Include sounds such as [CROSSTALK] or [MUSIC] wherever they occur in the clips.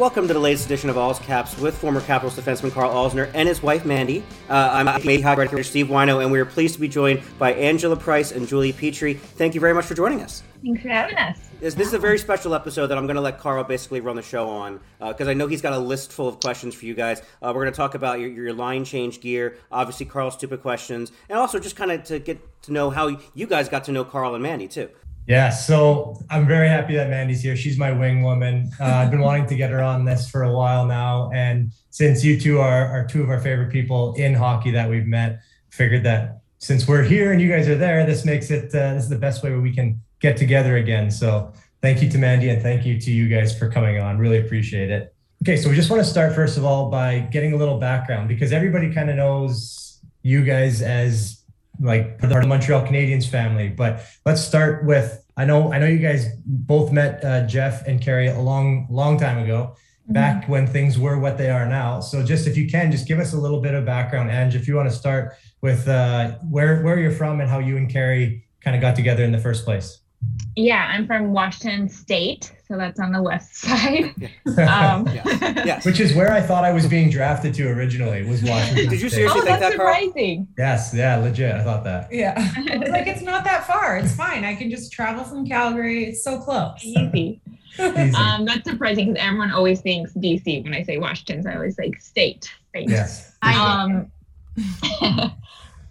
Welcome to the latest edition of All's Caps with former Capitals defenseman Karl Alzner and his wife Mandy. Uh, I'm Hockey Director Steve Whyno, and we are pleased to be joined by Angela Price and Julie Petry. Thank you very much for joining us. Thanks for having us. This, this is a very special episode that I'm going to let Carl basically run the show on because I know he's got a list full of questions for you guys. Uh, we're going to talk about your, your line change gear, obviously Carl's stupid questions, and also just kind of to get to know how you guys got to know Carl and Mandy too. Yeah, so I'm very happy that Mandy's here. She's my wing woman. Uh, I've been wanting to get her on this for a while now, and since you two are, are two of our favorite people in hockey that we've met, figured that since we're here and you guys are there, this makes it uh, this is the best way we can get together again. So thank you to Mandy and thank you to you guys for coming on. Really appreciate it. Okay, so we just want to start first of all by getting a little background because everybody kind of knows you guys as like part of the Montreal Canadiens family. But let's start with I know I know you guys both met uh, Jeff and Carey a long long time ago, back when things were what they are now. So just if you can, just give us a little bit of background, Ange, if you want to start with uh, where where you're from and how you and Carey kind of got together in the first place. Yeah, I'm from Washington State, so that's on the west [LAUGHS] side. Um, Yes. Which is where I thought I was being drafted to originally was [LAUGHS] Washington. Did you State. seriously oh, think that's that, Carl? surprising. Yes, yeah, legit. I thought that. Yeah. [LAUGHS] like it's not that far. It's fine. I can just travel from Calgary. It's so close. Easy. Easy. Um, that's surprising because everyone always thinks DC when I say Washington. So I always like state. State. yes. Um,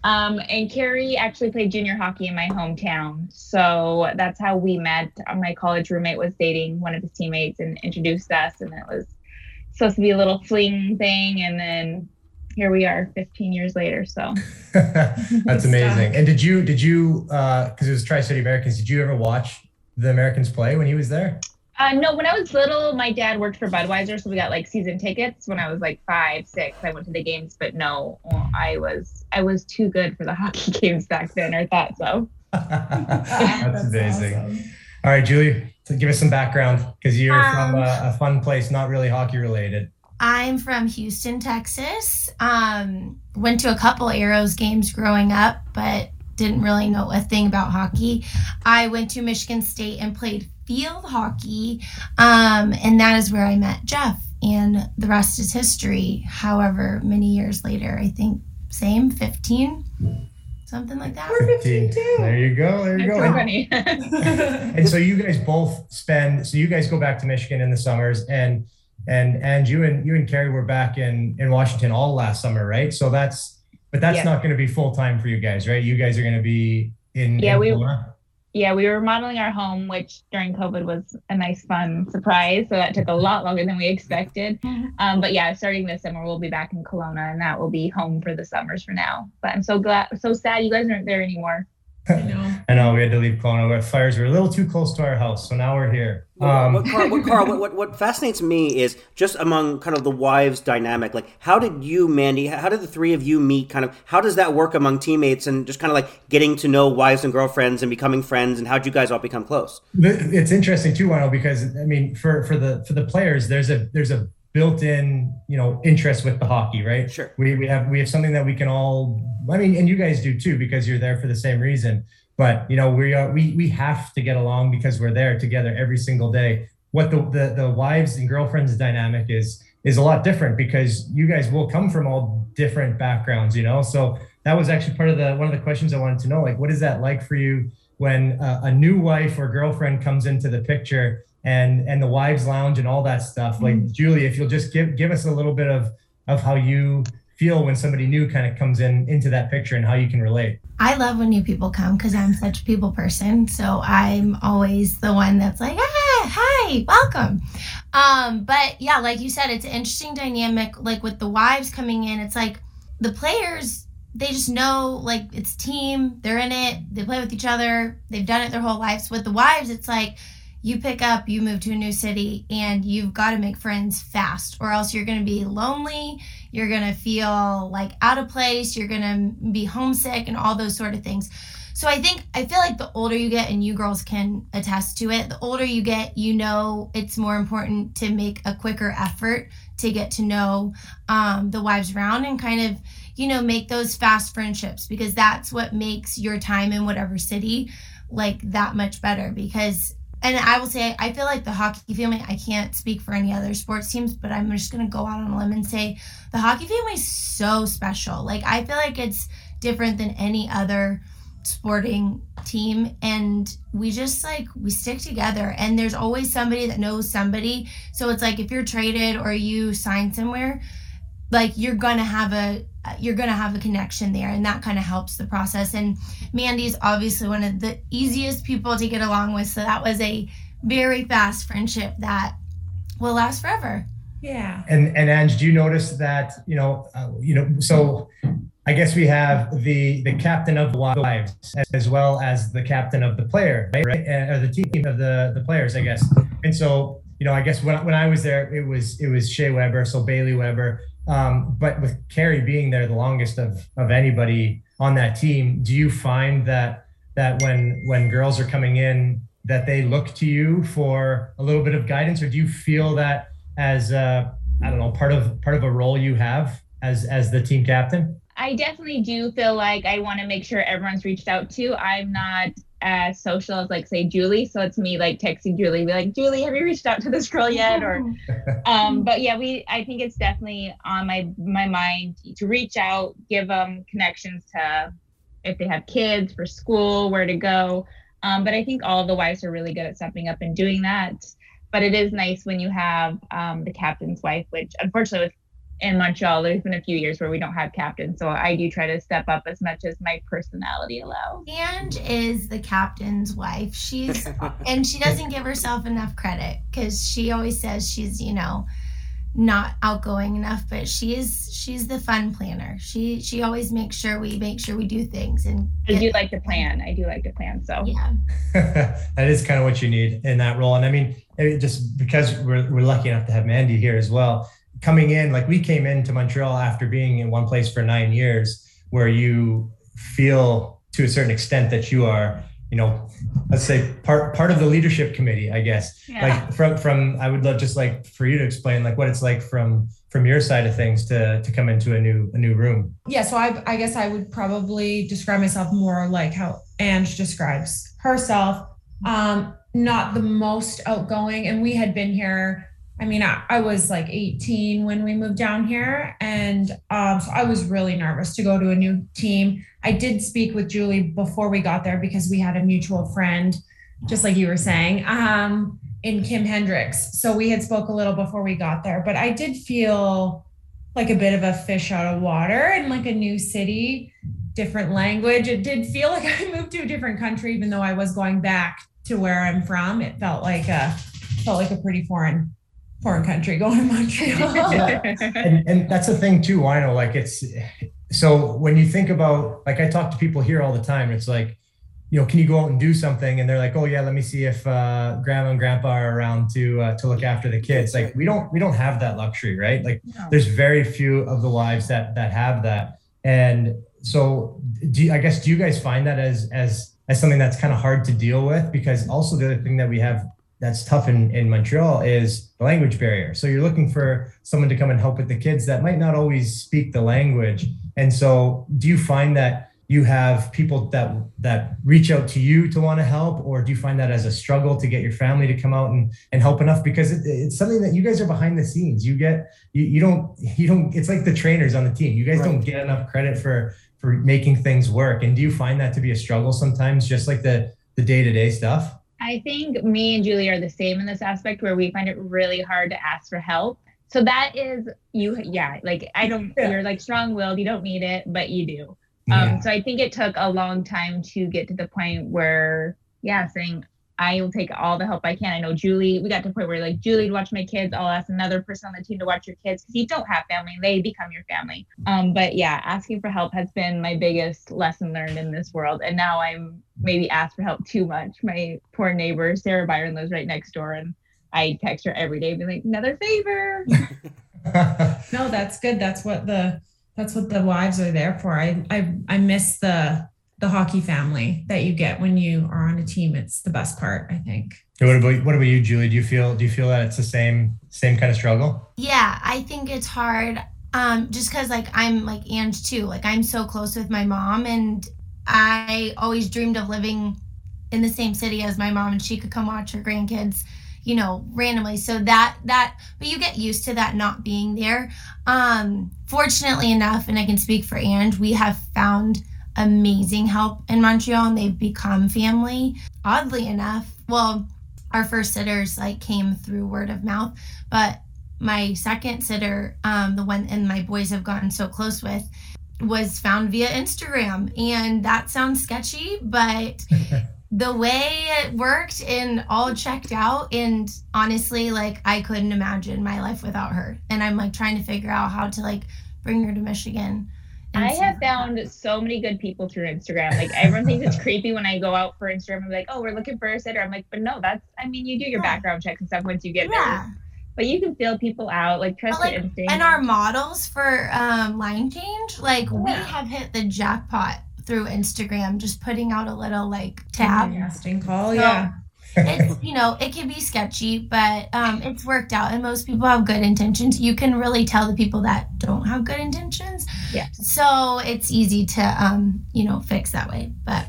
um, and Carey actually played junior hockey in my hometown. So that's how we met. My college roommate was dating one of his teammates and introduced us. And it was supposed to be a little fling thing. And then here we are 15 years later. So [LAUGHS] That's amazing. And did you did you uh because it was Tri City Americans, did you ever watch the Americans play when he was there? Uh, no, when I was little, my dad worked for Budweiser, so we got like season tickets. When I was like five, six, I went to the games, but no, I was I was too good for the [LAUGHS] hockey games back then, or thought so. [LAUGHS] That's, amazing. All right, Julie, so give us some background because you're from Um, a, a fun place, not really hockey related. I'm from Houston, Texas. Um, went to a couple Aeros games growing up, but didn't really know a thing about hockey. I went to Michigan State and played field hockey, um, and that is where I met Jeff. And the rest is history. However, many years later, I think same 15, something like that. We're 15 too. There you go. There you That's go. so [LAUGHS] and so you guys both spend so you guys go back to Michigan in the summers and and and you and you and Carey were back in in Washington all last summer, right? So that's but that's Yeah. not going to be full time for you guys, right? You guys are going to be in Yeah, in we- Kelowna? yeah, we were remodeling our home, which during COVID was a nice, fun surprise. So that took a lot longer than we expected. Um, but yeah, starting this summer, we'll be back in Kelowna, and that will be home for the summers for now. But I'm so glad, so sad you guys aren't there anymore. [LAUGHS] I know. I know we had to leave Kelowna. Where fires were a little too close to our house, so now we're here. Um, what, Carl, what, Carl, what, what, what fascinates me is just among kind of the wives dynamic. Like, how did you, Mandy, how did the three of you meet? Kind of, how does that work among teammates and just kind of like getting to know wives and girlfriends and becoming friends? And how'd you guys all become close? it's interesting too, Whyno, because I mean, for for the for the players, there's a there's a built-in you know interest with the hockey, right? Sure. We we have we have something that we can all. I mean, and you guys do too, because you're there for the same reason. But you know, we are we we have to get along because we're there together every single day. What the the, the wives and girlfriends dynamic is is a lot different because you guys will come from all different backgrounds, you know. So that was actually part of the one of the questions I wanted to know. Like, what is that like for you when uh, a new wife or girlfriend comes into the picture and and the wives lounge and all that stuff? Like, Julie, if you'll just give give us a little bit of of how you feel when somebody new kind of comes in into that picture and how you can relate? I love when new people come because I'm such a people person. So I'm always the one that's like, ah, hi, welcome. Um, but yeah, like you said, it's an interesting dynamic. Like with the wives coming in, it's like the players, they just know like it's team, they're in it, they play with each other, they've done it their whole lives. With the wives, it's like you pick up, you move to a new city, and you've got to make friends fast, or else you're going to be lonely. You're going to feel like out of place. You're going to be homesick and all those sort of things. So I think, I feel like the older you get, and you girls can attest to it, the older you get, you know it's more important to make a quicker effort to get to know um, the wives around and kind of, you know, make those fast friendships because that's what makes your time in whatever city like that much better because and I will say, I feel like the hockey family, I can't speak for any other sports teams, but I'm just going to go out on a limb and say the hockey family is so special. Like, I feel like it's different than any other sporting team. And we just like, we stick together. And there's always somebody that knows somebody. So it's like if you're traded or you sign somewhere, like you're gonna have a you're gonna have a connection there and that kind of helps the process and mandy's obviously one of the easiest people to get along with so that was a very fast friendship that will last forever Yeah. And and Ange, do you notice that you know uh, you know so I guess we have the the captain of the wives as well as the captain of the player, right? right? Uh, or the team of the the players, I guess. And so you know, I guess when when I was there, it was it was Shea Weber, so Bailey Weber. Um, but with Carrie being there the longest of of anybody on that team, do you find that that when when girls are coming in that they look to you for a little bit of guidance, or do you feel that as uh, I don't know part of part of a role you have as as the team captain? I definitely do feel like I want to make sure everyone's reached out to. I'm not as social as like say Julie, so it's me like texting Julie, be like, Julie, have you reached out to this girl yet? Or, [LAUGHS] um, but yeah, we I think it's definitely on my my mind to reach out, give them connections to if they have kids for school, where to go. Um, but I think all the wives are really good at stepping up and doing that. But it is nice when you have um, the captain's wife, which unfortunately with in Montreal, there's been a few years where we don't have captains. So I do try to step up as much as my personality allows. And is the captain's wife. She's [LAUGHS] and she doesn't give herself enough credit because she always says she's, you know, not outgoing enough, but she is she's the fun planner. She she always makes sure we make sure we do things and I do like to plan. I do like to plan. So yeah. [LAUGHS] that is kind of what you need in that role. And I mean, eh, just because we're, we're lucky enough to have Mandy here as well, coming in, like we came into Montreal after being in one place for nine years, where you feel to a certain extent that you are, you know, let's say part part of the leadership committee, I guess. Yeah. Like from from I would love just like for you to explain like what it's like from from your side of things to to come into a new a new room. Yeah, so I, I guess I would probably describe myself more like how Ange describes herself. Um, not the most outgoing, and we had been here. I mean, I, I was like 18 when we moved down here, and um, so I was really nervous to go to a new team. I did speak with Julie before we got there because we had a mutual friend, just like you were saying, um, in Kim Hendricks. So we had spoke a little before we got there, but I did feel like a bit of a fish out of water in like a new city, different language. It did feel like [LAUGHS] I moved to a different country, even though I was going back to where I'm from. It felt like a felt like a pretty foreign foreign country going to Montreal. [LAUGHS] and and that's the thing too. I know, like it's so when you think about like I talk to people here all the time. It's like, you know, can you go out and do something? And they're like, oh yeah, let me see if uh, grandma and grandpa are around to uh, to look after the kids. Like we don't we don't have that luxury, right? Like there's very few of the wives that that have that. And so, do you, I guess do you guys find that as as as something that's kind of hard to deal with? Because also the other thing that we have that's tough in, in Montreal is the language barrier. So you're looking for someone to come and help with the kids that might not always speak the language. And so do you find that you have people that that reach out to you to want to help, or do you find that as a struggle to get your family to come out and, and help enough? Because it, it's something that you guys are behind the scenes. You get you, you don't you don't it's like the trainers on the team. You guys Right. don't get enough credit for for making things work. And do you find that to be a struggle sometimes, just like the the day-to-day stuff? I think me and Julie are the same in this aspect where we find it really hard to ask for help. So that is you. Yeah, like I don't. Yeah. You're like strong-willed. You don't need it, but you do. Yeah. Um, so I think it took a long time to get to the point where, yeah, saying I will take all the help I can. I know Julie. We got to the point where like Julie watch my kids. I'll ask another person on the team to watch your kids because you don't have family; they become your family. Um, but yeah, asking for help has been my biggest lesson learned in this world. And now I'm maybe asked for help too much. My poor neighbor Sarah Byron lives right next door, and I text her every day, be like, another favor. [LAUGHS] No, that's good. That's what the that's what the wives are there for. I I I miss the the hockey family that you get when you are on a team. It's the best part, I think. what about what about you, Julie? Do you feel do you feel that it's the same same kind of struggle? Yeah, I think it's hard. Um, just because like I'm like Ange too. Like I'm so close with my mom, and I always dreamed of living in the same city as my mom, and she could come watch her grandkids, you know, randomly. So that that, but you get used to that not being there. Um, fortunately enough, and I can speak for Ange, we have found amazing help in Montreal, and they've become family. Oddly enough, well, our first sitters like came through word of mouth, but my second sitter, um, the one and my boys have gotten so close with, was found via Instagram. And that sounds sketchy, but [LAUGHS] the way it worked and all checked out. And honestly, like I couldn't imagine my life without her. And I'm like trying to figure out how to like bring her to Michigan. I have found so many good people through Instagram. Like everyone thinks it's [LAUGHS] creepy when I go out for Instagram. I'm like, oh, we're looking for a sitter. I'm like, but no, that's. I mean, you do your Yeah. background checks and stuff once you get Yeah. there. But you can feel people out. Like trust But, like, your instinct. and our models for um, line change, like we have hit the jackpot through Instagram, just putting out a little like tab. Casting call, So, yeah. It's you know it can be sketchy but um it's worked out and most people have good intentions you can really tell the people that don't have good intentions Yeah. so it's easy to um you know fix that way but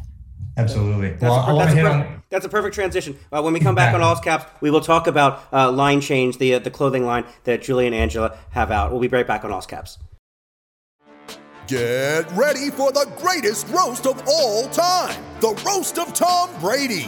Absolutely. That's, Well, a, I per- want that's, a, hit per- on. that's a perfect transition. Uh, when we come back on all Caps, we will talk about uh, line change, the uh, the clothing line that Julie and Angela have out. We'll be right back on all Caps. Get ready for the greatest roast of all time the Roast of Tom Brady,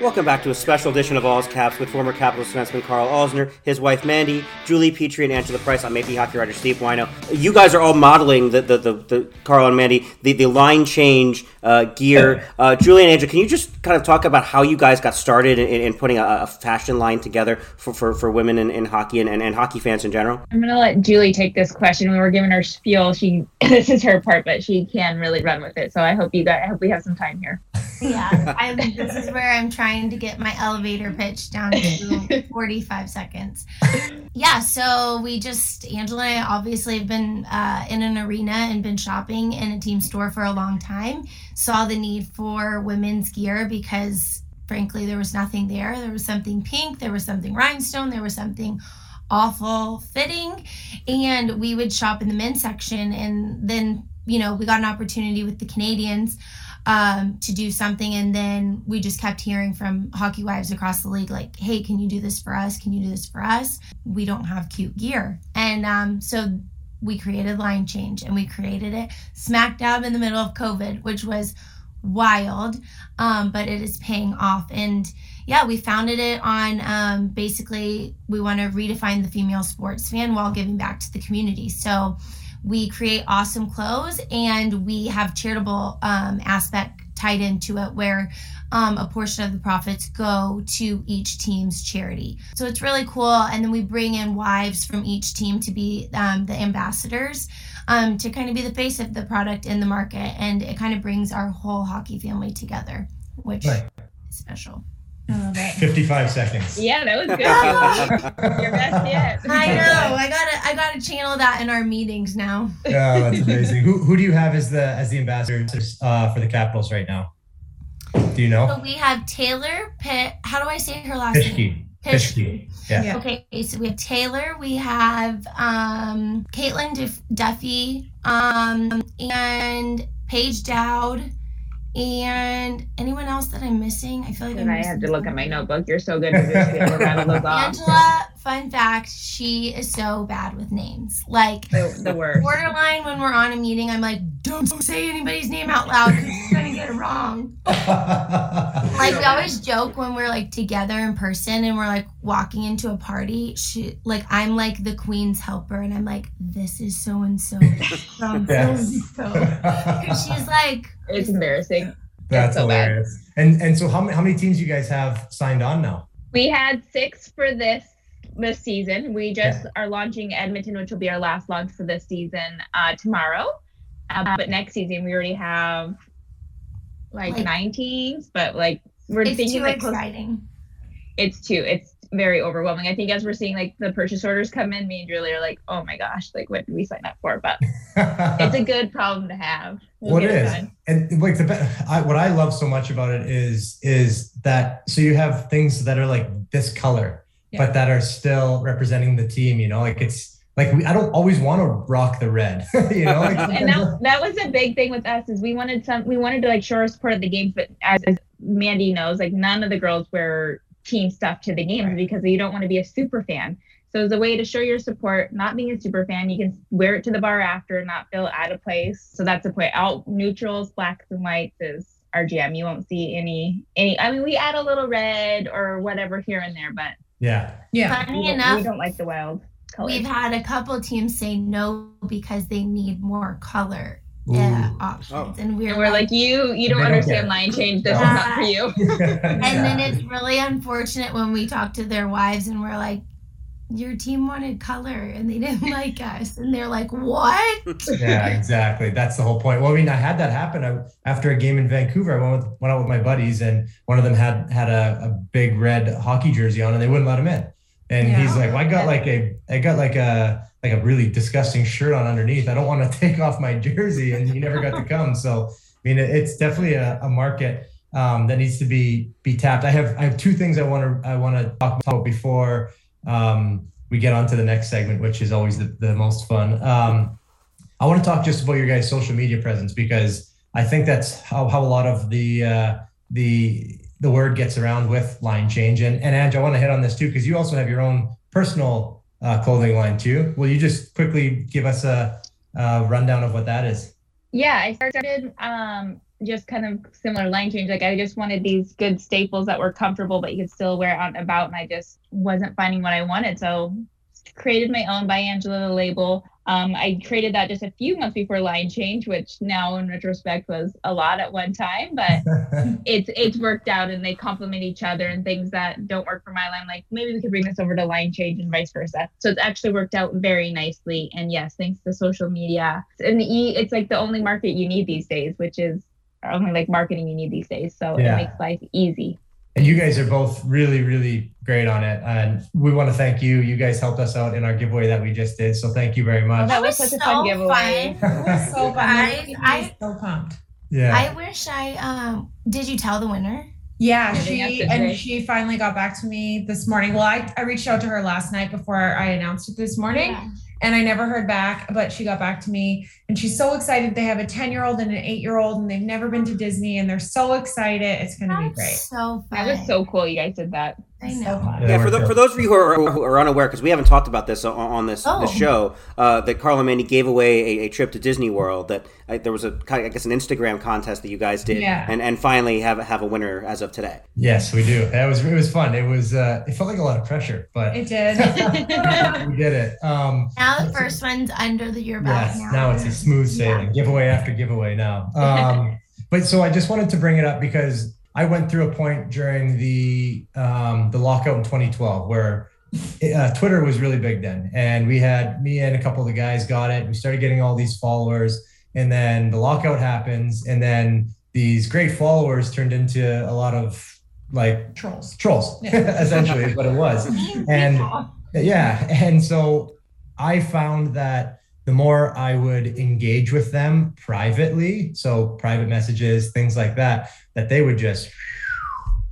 Welcome back to a special edition of All's Caps with former Capitals defenseman Karl Alzner, his wife Mandy, Julie Petry, and Angela Price. I'm AP hockey writer Steve Whyno. You guys are all modeling the the, the, the Carl and Mandy the, the line change uh, gear. Uh, Julie and Angela, can you just kind of talk about how you guys got started in, in putting a, a fashion line together for, for, for women in, in hockey and, and, and hockey fans in general? I'm gonna let Julie take this question. We were giving her spiel. She [COUGHS] this is her part, but she can really run with it. So I hope you guys. I hope we have some time here. yeah I'm, this is where i'm trying to get my elevator pitch down to [LAUGHS] 45 seconds. Yeah so we just angela and i obviously have been uh, in an arena and been shopping in a team store for a long time. Saw the need for women's gear because frankly there was nothing there. There was something pink there was something rhinestone there was something awful fitting. And we would shop in the men's section and then you know we got an opportunity with the Canadiens um, to do something. And then we just kept hearing from hockey wives across the league like hey can you do this for us? Can you do this for us? We don't have cute gear. And um, so we created line change and we created it smack dab in the middle of covid which was wild um, but it is paying off. And yeah we founded it on um, basically we want to redefine the female sports fan while giving back to the community. So we create awesome clothes and we have charitable um, aspect tied into it where um, a portion of the profits go to each team's charity. So it's really cool. And then we bring in wives from each team to be um, the ambassadors um, to kind of be the face of the product in the market. And it kind of brings our whole hockey family together, which Right. is special. I love 55 seconds. Yeah, that was good. [LAUGHS] Your best yet. I know. I gotta I gotta channel that in our meetings now. Yeah, [LAUGHS] that's amazing. who, who do you have as the as the ambassadors uh, for the Capitals right now? Do you So know? we have Taylor Pitt. How do I say her last name? Pishke. Pishke. Yeah. Okay, so we have Taylor, we have um, Caitlin Duff- Duffy, um, and Paige Dowd, and anyone else that I'm missing. I feel like I'm I have to look at my notebook. You're so good at just being able to rattle those off. Angela, fun fact, she is so bad with names. Like The, the worst. borderline when we're on a meeting, I'm like, don't say anybody's name out loud because you're gonna get it wrong. [LAUGHS] Like we always joke when we're like together in person and we're like walking into a party. She like I'm like the queen's helper and I'm like, this is so and so [LAUGHS] from so and so. She's like, It's embarrassing. That's so bad. hilarious. And and so how many how many teams you guys have signed on now? We had six for this this season. We just are launching Edmonton, which will be our last launch for this season uh, tomorrow. Uh, but next season we already have like, Like- nine teams. But like we're it's thinking too like close- exciting. it's two. It's very overwhelming. I think as we're seeing like the purchase orders come in, me and Julie are like, oh my gosh, like what did we sign up for? But [LAUGHS] it's a good problem to have. We'll What get it is, done. and like the be- I, what I love so much about it is is that so you have things that are like this color, Yeah. but that are still representing the team. You know, like it's like we, I don't always want to rock the red. [LAUGHS] you know, like [LAUGHS] and that, that was a big thing with us is we wanted some we wanted to like show our support of the games but as, as mandy knows like none of the girls wear team stuff to the games because you don't want to be a super fan so as a way to show your support not being a super fan you can wear it to the bar after and not feel out of place so that's the point out neutrals blacks and whites is our gm you won't see any any i mean we add a little red or whatever here and there but yeah, Yeah. Funny we don't, enough, we don't like the wild colors. we've had a couple teams say no because they need more color uh, Ooh. options, and we're, and we're like you you don't They don't understand line change. This No. is not for you. [LAUGHS] And then it's really unfortunate when we talk to their wives and we're like, your team wanted color and they didn't [LAUGHS] like us. And they're like, what? [LAUGHS] yeah, exactly. That's the whole point. Well, I mean, I had that happen I, after a game in Vancouver. I went with, went out with my buddies, and one of them had had a, a big red hockey jersey on, and they wouldn't let him in. And he's like, well, "I got like a, I got like a, like a really disgusting shirt on underneath. I don't want to [LAUGHS] take off my jersey." And he never got to come. So, I mean, it- it's definitely a, a market um, that needs to be be tapped. I have I have two things I want to I want to talk about before um, we get on to the next segment, which is always the, the most fun. Um, I want to talk just about your guys' social media presence because I think that's how, how a lot of the uh, the the word gets around with line change. And and Ange, I want to hit on this too because you also have your own personal uh, clothing line too. Will you just quickly give us a, a rundown of what that is? Yeah, I started um just kind of similar line change. Like I just wanted these good staples that were comfortable, but you could still wear out and about, and I just wasn't finding what I wanted. So created my own by Angela the label. Um, I created that just a few months before line change, which now in retrospect was a lot at one time, but [LAUGHS] it's it's worked out and they complement each other and things that don't work for my line like maybe we could bring this over to line change and vice versa so it's actually worked out very nicely and yes thanks to social media and the e it's like the only market you need these days which is only like marketing you need these days so Yeah. it makes life easy And you guys are both really, really great on it. And we want to thank you. You guys helped us out in our giveaway that we just did. So thank you very Oh, much. that was such a fun giveaway. fun. [LAUGHS] It was so fun. I- I, I- so pumped. Yeah. I wish I um did you tell the winner? Yeah, Yeah, she and she finally got back to me this morning. Well, I, I reached out to her last night before I announced it this morning. Yeah. And I never heard back, but she got back to me and she's so excited. They have a 10 year old and an eight year old, and they've never been to Disney and they're so excited. It's going to be great. So fun. that was so cool you guys did that I know. fun. Yeah, Yeah, for, the, for those of you who are, who are unaware, because we haven't talked about this on, on this, Oh. this show, uh, that Carla and Mandy gave away a, a trip to Disney World. That uh, there was a kind of, I guess an Instagram contest that you guys did, Yeah. and and finally have have a winner as of today. Yes, we do. That was it was fun. It was uh it felt like a lot of pressure, but It did. [LAUGHS] we did it. Um Now the first one's under the your belt. yes, now it's a smooth sailing. Giveaway after giveaway now. [LAUGHS] Um but so I just wanted to bring it up because I went through a point during the um, the lockout in 2012 where uh, Twitter was really big then, and we had me and a couple of the guys got it. We started getting all these followers, and then the lockout happens, and then these great followers turned into a lot of like trolls. Trolls, [LAUGHS] essentially, is what it was. [LAUGHS] And yeah, and so I found that the more I would engage with them privately, so private messages, things like that, that they would just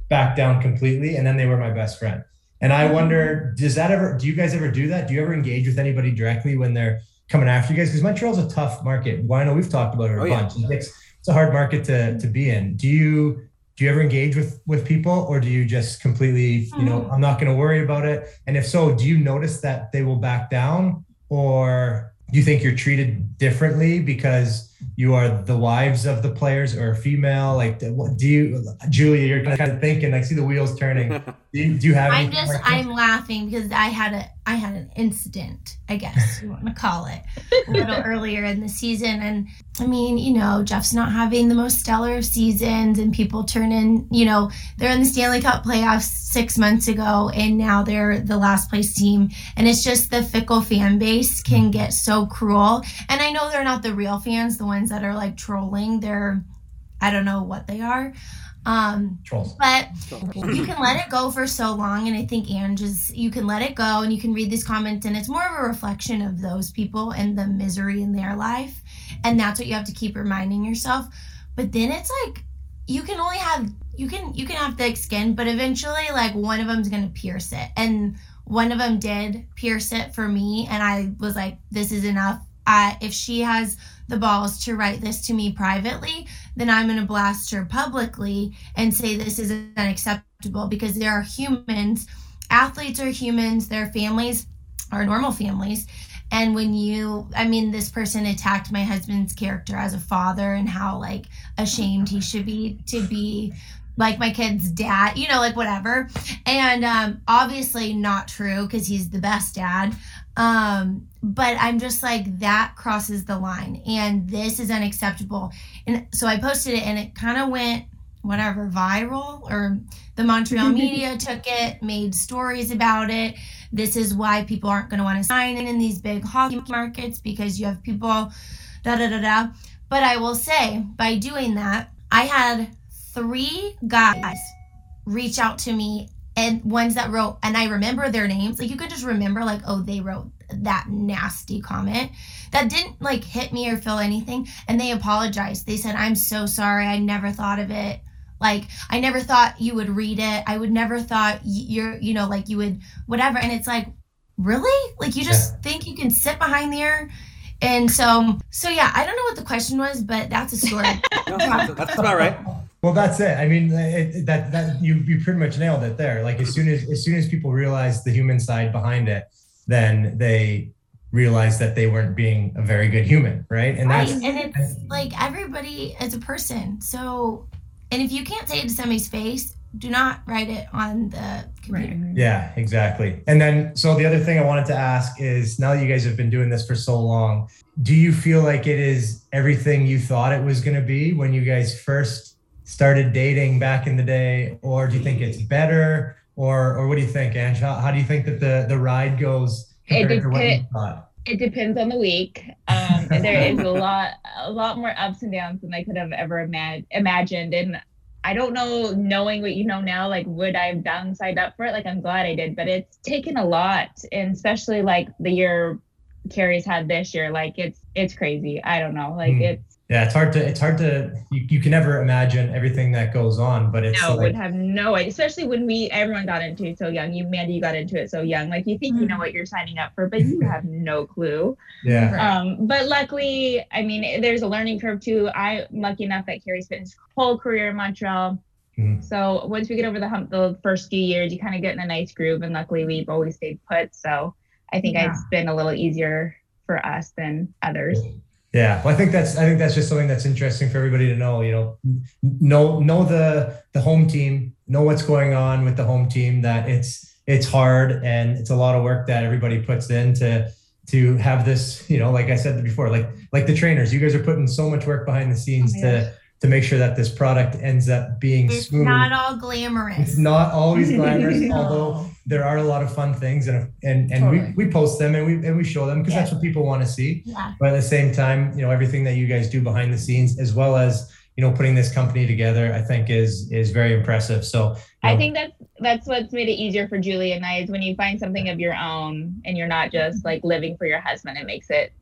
back down completely, and then they were my best friend. And I wonder, does that ever? Do you guys ever do that? Do you ever engage with anybody directly when they're coming after you guys? Because Montreal's a tough market. Well, I know we've talked about it a Oh, yeah. bunch. It's, it's a hard market to to be in. Do you do you ever engage with with people, or do you just completely, you know, mm-hmm. I'm not going to worry about it? And if so, do you notice that they will back down, or do you think you're treated differently because you are the wives of the players or female? Like, what do you, Julia? You're kind of thinking. I see the wheels turning. [LAUGHS] Do you, do you have? I'm just? I'm laughing because I had a I had an incident, I guess you want to [LAUGHS] call it, a little earlier in the season. And I mean, you know, Jeff's not having the most stellar seasons and people turn in, you know, they're in the Stanley Cup playoffs six months ago and now they're the last place team. And it's just the fickle fan base can hmm. get so cruel. And I know they're not the real fans, the ones that are like trolling. They're I don't know what they are. Um, Trolls. but you can let it go for so long and i think ange is you can let it go and you can read these comments and it's more of a reflection of those people and the misery in their life and that's what you have to keep reminding yourself but then it's like you can only have you can you can have thick skin but eventually like one of them's gonna pierce it and one of them did pierce it for me and i was like this is enough uh, if she has the balls to write this to me privately, then I'm going to blast her publicly and say this is unacceptable because there are humans, athletes are humans, their families are normal families. And when you, I mean, this person attacked my husband's character as a father and how like ashamed he should be to be like my kid's dad, you know, like whatever. And um, obviously not true because he's the best dad. Um, but I'm just like, that crosses the line and this is unacceptable. And so I posted it and it kind of went whatever viral or the Montreal [LAUGHS] media took it, made stories about it. This is why people aren't going to want to sign in in these big hockey markets because you have people da da da da. But I will say, by doing that, I had three guys reach out to me and ones that wrote, and I remember their names. Like you could just remember, like, oh, they wrote that nasty comment that didn't like hit me or feel anything. And they apologized. They said, I'm so sorry. I never thought of it. Like I never thought you would read it. I would never thought you're, you know, like you would whatever. And it's like, really? Like you just think you can sit behind there. And so, so yeah, I don't know what the question was, but that's a story. No, that's, [LAUGHS] that's about right. Well, that's it. I mean, it, that that you you pretty much nailed it there. Like as soon as as soon as people realize the human side behind it, then they realize that they weren't being a very good human, right? And right. that's And it's like everybody is a person. So, and if you can't say it to somebody's face, do not write it on the computer. Yeah, exactly. And then, so the other thing I wanted to ask is now that you guys have been doing this for so long, do you feel like it is everything you thought it was going to be when you guys first started dating back in the day? Or do you think it's better? Or, or what do you think, Ange? How, how do you think that the, the ride goes It compared to what you depends. thought? It depends on the week. Um, [LAUGHS] there is a lot, a lot more ups and downs than I could have ever ima- imagined. And I don't know, knowing what you know now, like would I have downside up for it? Like I'm glad I did, but it's taken a lot, and especially like the year Carey's had this year, like it's it's crazy. I don't know, like Hmm. it's Yeah, it's hard to, it's hard to, you, you can never imagine everything that goes on, but it's no like, would have no idea, especially when we everyone got into it so young. You Mandy, you got into it so young. Like you think you know what you're signing up for, but you have no clue. yeah. Um, but luckily, I mean, there's a learning curve too. I'm lucky enough that Carey spent his whole career in Montreal. Mhm. So once we get over the hump, the first few years, you kind of get in a nice groove. And luckily, we've always stayed put. So I think Yeah. it's been a little easier for us than others. Yeah, well, I think that's I think that's just something that's interesting for everybody to know. You know, know know the the home team, know what's going on with the home team. That it's it's hard and it's a lot of work that everybody puts in to to have this. You know, like I said before, like like the trainers, you guys are putting so much work behind the scenes Oh to to make sure that this product ends up being It's smooth. not all glamorous. It's not always glamorous, No. [LAUGHS] although there are a lot of fun things, and and and Totally. we, we post them and we and we show them because that's what people want to see. Yeah. But at the same time, you know, everything that you guys do behind the scenes, as well as you know, putting this company together, I think is is very impressive. So I know, think that's that's what's made it easier for Julie and I is when you find something of your own and you're not just like living for your husband, it makes it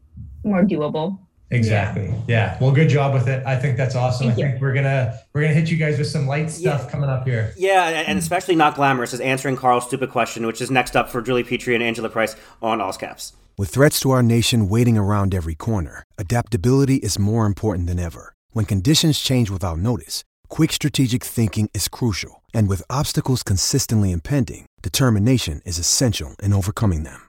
more doable. Exactly. Yeah. Well, good job with it. I think that's awesome. Thank I you. think we're gonna we're gonna hit you guys with some light stuff Yeah. coming up here. Yeah, and and especially not glamorous is answering Carl's stupid question, which is next up for Julie Petry and Angela Price on All Caps. With threats to our nation waiting around every corner, adaptability is more important than ever. When conditions change without notice, quick strategic thinking is crucial. And with obstacles consistently impending, determination is essential in overcoming them.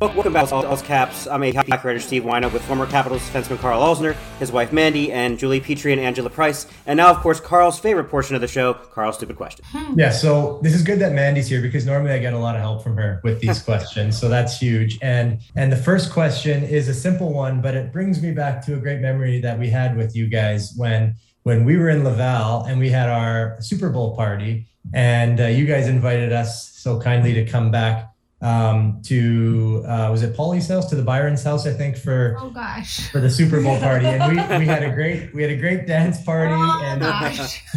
Welcome back to All Caps. I'm a hockey writer, Steve Whyno, with former Capitals defenseman Karl Alzner, his wife Mandy, and Julie Petry and Angela Price. And now, of course, Carl's favorite portion of the show, Carl's Stupid Question. Yeah, so this is good that Mandy's here because normally I get a lot of help from her with these [LAUGHS] questions. So that's huge. And and the first question is a simple one, but it brings me back to a great memory that we had with you guys when when we were in Laval and we had our Super Bowl party and uh, you guys invited us so kindly to come back um, to uh, was it Paulie's house to the Byron's house I think for Oh gosh. for the Super Bowl party and we, we had a great we had a great dance party Oh and gosh. [LAUGHS]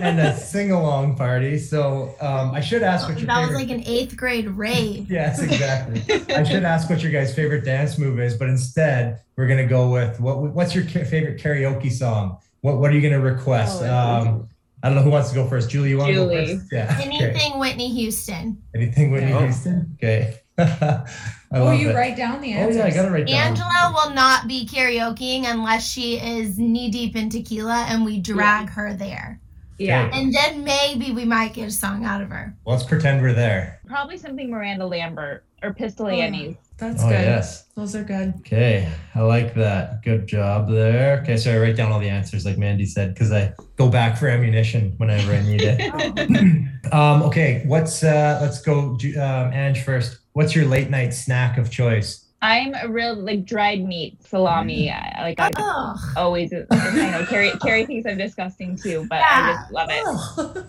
and a sing along party. So um, I should ask what your That was like an eighth grade rave. [LAUGHS] yes, exactly. I should ask what your guys' favorite dance move is, but instead we're gonna go with what? What's your favorite karaoke song? What What are you gonna request? Um, I don't know who wants to go first. Julie, you want to go Julie. first? Yeah. okay. Anything Whitney Houston. Anything Whitney Oh. Houston? Okay. [LAUGHS] I Oh, you it. write down the answer. Oh yeah, I gotta write down. Angela will not be karaokeing unless she is knee deep in tequila and we drag her there. Yeah. And then maybe we might get a song out of her. Let's pretend we're there. Probably something Miranda Lambert or Pistol Oh. Annie's. That's Oh good. yes. Those are good. Okay, I like that. Good job there. Okay, so I write down all the answers, like Mandy said, because I go back for ammunition whenever I need it. [LAUGHS] [CLEARS THROAT] um, okay, what's uh, let's go, um, Ange first. What's your late night snack of choice? I'm a real like dried meat salami. I, like I Oh, always. I know Carey. Carey thinks I'm disgusting too, but I just love it. Oh.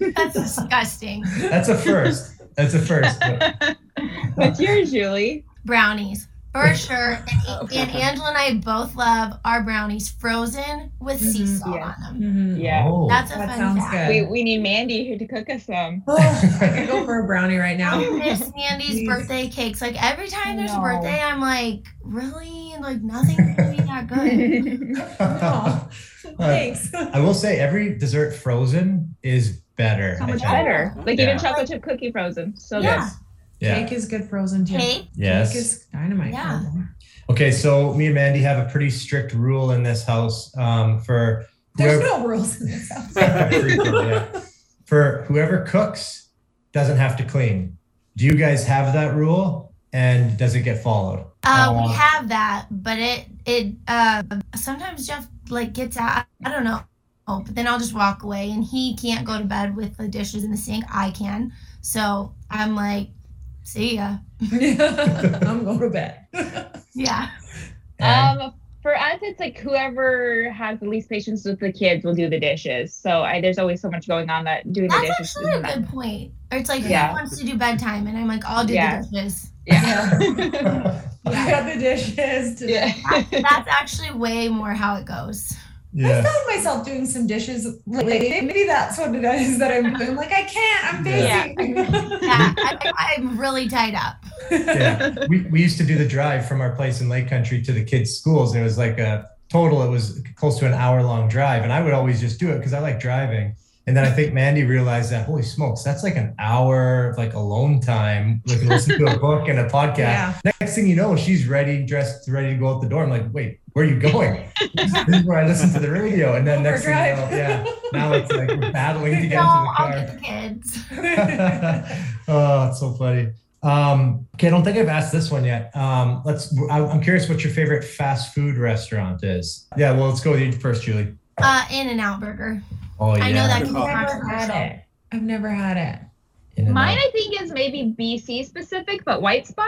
[LAUGHS] that's disgusting. That's a first. That's a first. but- [LAUGHS] What's yours, Julie? Brownies. For [LAUGHS] sure. And, and Angela and I both love our brownies frozen with sea Mhm. salt Yeah. on them. Mhm. Yeah. Oh. That's a That fun sounds fact. good. We, we need Mandy here to cook us some. Oh, I [LAUGHS] could go for a brownie right now. I miss Mandy's Please. birthday cakes. Like every time there's a birthday, I'm like, really? Like nothing's gonna be that good. Oh, thanks. I will say every dessert frozen is better. So much better. Like Yeah. even chocolate chip cookie frozen. So Yeah. Yeah. Cake is good frozen too. Cake. Yes. Cake is dynamite. Yeah. frozen. Okay, so me and Mandy have a pretty strict rule in this house um, for There's whoever- no rules in this house. [LAUGHS] Yeah. For whoever cooks doesn't have to clean. Do you guys have that rule? And does it get followed? Uh, Uh, we have that, but it it uh sometimes Jeff like gets out. I don't know. Oh, but then I'll just walk away, and he can't go to bed with the dishes in the sink. I can, so I'm like, see ya. [LAUGHS] I'm going to bed. [LAUGHS] Yeah. Um, for us, it's like whoever has the least patience with the kids will do the dishes. So I, there's always so much going on that doing the dishes. That's dishes. actually a good point. Or it's like Yeah. who wants to do bedtime, and I'm like, I'll do Yeah. the dishes. Yeah. I [LAUGHS] got the dishes. To yeah. That's actually way more how it goes. I found myself doing some dishes lately. Maybe that's what it is that I'm doing. I'm like, I can't. I'm busy. [LAUGHS] Yeah, I, I'm really tied up. yeah. We, we used to do the drive from our place in Lake Country to the kids' schools, and it was like a total, it was close to an hour long drive. And I would always just do it because I like driving. And then I think Mandy realized that, holy smokes, that's like an hour of like alone time. like can listen to a book and a podcast. Yeah. Next thing you know, she's ready, dressed, ready to go out the door. I'm like, wait, where are you going? [LAUGHS] this is where I listen to the radio. And then next thing you know, yeah, now it's like we're battling to [LAUGHS] get No, into the car. I'll get the kids. [LAUGHS] oh, it's so funny. Um, okay, I don't think I've asked this one yet. Um, let's. I- I'm curious what your favorite fast food restaurant is. Yeah, well, let's go with you first, Julie. Uh, In and Out Burger. Oh yeah. I know that I've can be never had controversial. it. I've never had it. In-N-Out. Mine, I think, is maybe BC specific, but White Spot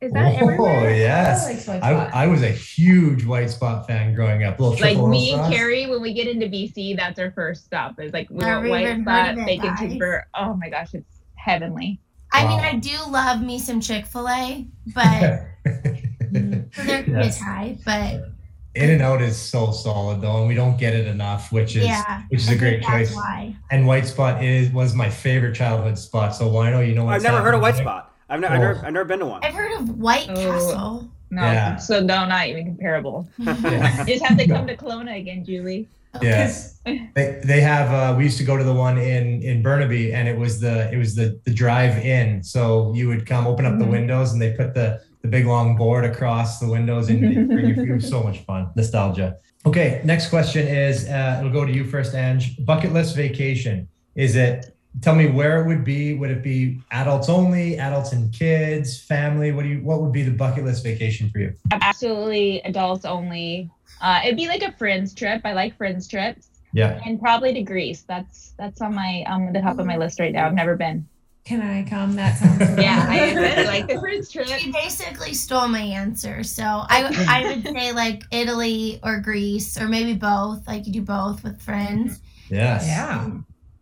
is that Oh everywhere? yes, I like I, I was a huge White Spot fan growing up. Little Like me and sauce. Carey, when we get into BC, that's our first stop. Is like we Never want White Spot it, bacon guys. cheeseburger. Oh my gosh, it's heavenly. I mean, I do love me some Chick Fil [LAUGHS] A, but so they're Yes. pretty high. But In and Out is so solid though, and we don't get it enough, which is yeah, which is I a great choice. Why? And White Spot is was my favorite childhood spot. So why know you know? What I've never heard of White? Spot. I've, ne- I've, Oh. never, I've never been to one. I've heard of White Oh. Castle. No, Yeah. so no, not even comparable. Yeah. [LAUGHS] [LAUGHS] You just have to come to Kelowna again, Julie. Yes, they, they have. Uh, we used to go to the one in in Burnaby, and it was the it was the the drive in. So you would come open up the Mhm. windows, and they put the the big long board across the windows, and they'd bring your food. It was so much fun, nostalgia. Okay, next question is uh, it'll go to you first, Ange. Bucket list vacation. Is it? Tell me where it would be. Would it be adults only, adults and kids, family? What do you? What would be the bucket list vacation for you? Absolutely adults only. Uh, it'd be like a friends trip. I like friends trips, Yeah. and probably to Greece. That's that's on my um the top of my list right now. I've never been. Can I come? That sounds [LAUGHS] Yeah, I [LAUGHS] really like the friends trip. She basically stole my answer. So I I would say like Italy or Greece or maybe both. Like you do both with friends. Yes. Yeah.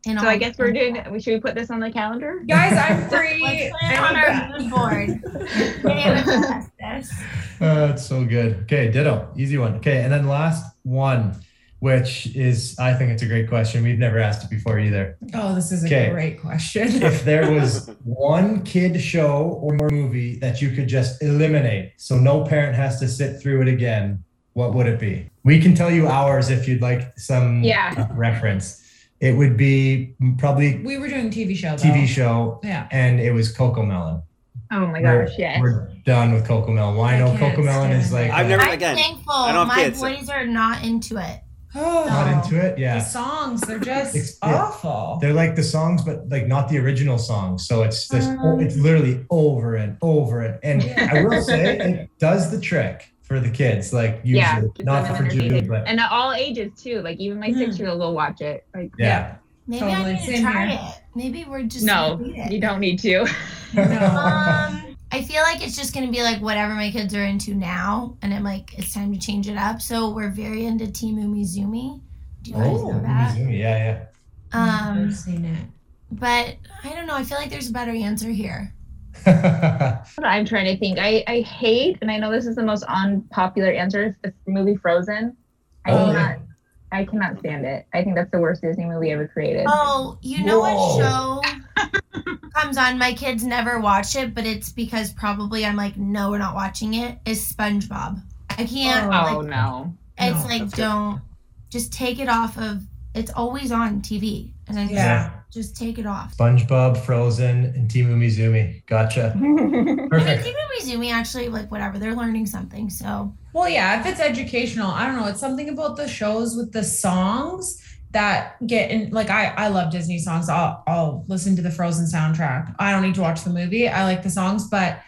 And So I guess we're doing. We should we put this on the calendar? [LAUGHS] Guys, I'm [LAUGHS] free. Let's on our mood [LAUGHS] board. Manifest this. Uh, it's so good. Okay, ditto. Easy one. Okay, and then last one, which is I think it's a great question. We've never asked it before either. Oh, this is a Okay. great question. If there was one kid show or movie that you could just eliminate, so no parent has to sit through it again, what would it be? We can tell you ours if you'd like some Yeah. reference. It would be probably we were doing TV show. Though. TV show, Yeah. and it was CoComelon. Oh my We're- gosh, yes. We're done with CoComelon. Why I no can't CoComelon is like I've never I'm again. thankful I don't have my kids, so- boys are not into it. Oh, not into it. Yeah. The Yeah. songs, they're just It's- yeah. awful. They're like the songs, but like not the original songs. So it's just Um. it's literally over and over and and I will say it does the trick for the kids. Like usually, yeah, not for Julie, but and at all ages too. Like even my Mhm. six year old will watch it. Like yeah. Maybe Totally. I need to Same try here. it. Maybe we're just no, it. you don't need to. No. [LAUGHS] Um, I feel like it's just gonna be like whatever my kids are into now, and I'm like, it's time to change it up. So we're very into Timu Mizumi. Do you guys Oh, know that? Mizumi, yeah, Um, I've seen it. but I don't know. I feel like there's a better answer here. Yeah. I'm trying to think. I, I hate, and I know this is the most unpopular answer, the movie Frozen. I Oh, cannot, I cannot stand it. I think that's the worst Disney movie ever created. Oh, you know Whoa. what show comes on? My kids never watch it, but it's because probably I'm like, no, we're not watching it. Is SpongeBob? I can't. Oh, like, no. It's No, like don't just take it off of. It's always on TV, and I just, Yeah. Just take it off. SpongeBob, Frozen, and Timu Mizumi. Gotcha. [LAUGHS] I mean, Perfect. Timu Mizumi actually like whatever they're learning something. So Well, yeah, if it's educational, I don't know. It's something about the shows with the songs that get in. Like, I I love Disney songs. I'll I'll listen to the Frozen soundtrack. I don't need to watch the movie. I like the songs, but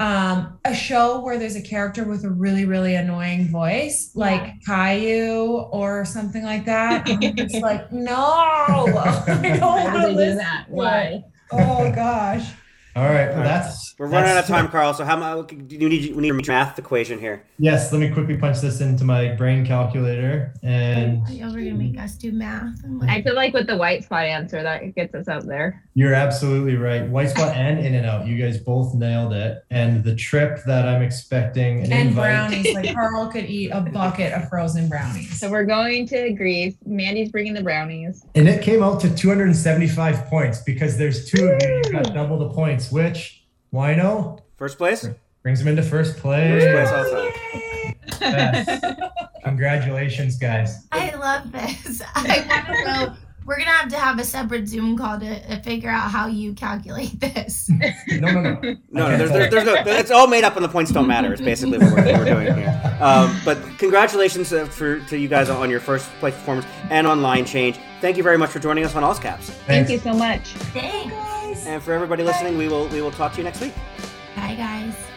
um, a show where there's a character with a really really annoying voice, like Caillou or something like that. Just [LAUGHS] like, no, [LAUGHS] I don't want to do that? Why? Oh gosh. All right. Well, that's We're running out of time, Karl. So how much? Do you need we need a math equation here? Yes. Let me quickly punch this into my brain calculator and. y'all were gonna make us do math. I'm I feel like with the white spot answer, that gets us up there. You're absolutely right. White spot and In and Out. You guys both nailed it. And the trip that I'm expecting an And invite. brownies, like Karl could eat a bucket of frozen brownies. So we're going to Greece. Mandy's bringing the brownies. And it came out to 275 points because there's two of you. You got double the points, which Whyno First place. brings him into first First place. place all. Yes. Congratulations, guys. I love this. [LAUGHS] I want to go we're gonna have to have a separate Zoom call to, to figure out how you calculate this. [LAUGHS] no, no, no. [LAUGHS] No, no, there's, there's, there's no. It's all made up, and the points don't matter. It's basically what we're, what we're doing here. Um, but congratulations uh, for to you guys on your first place performance and on line change. Thank you very much for joining us on Allscaps. Thank you so much. Thanks. And for everybody listening, we will we will talk to you next week. Bye, guys.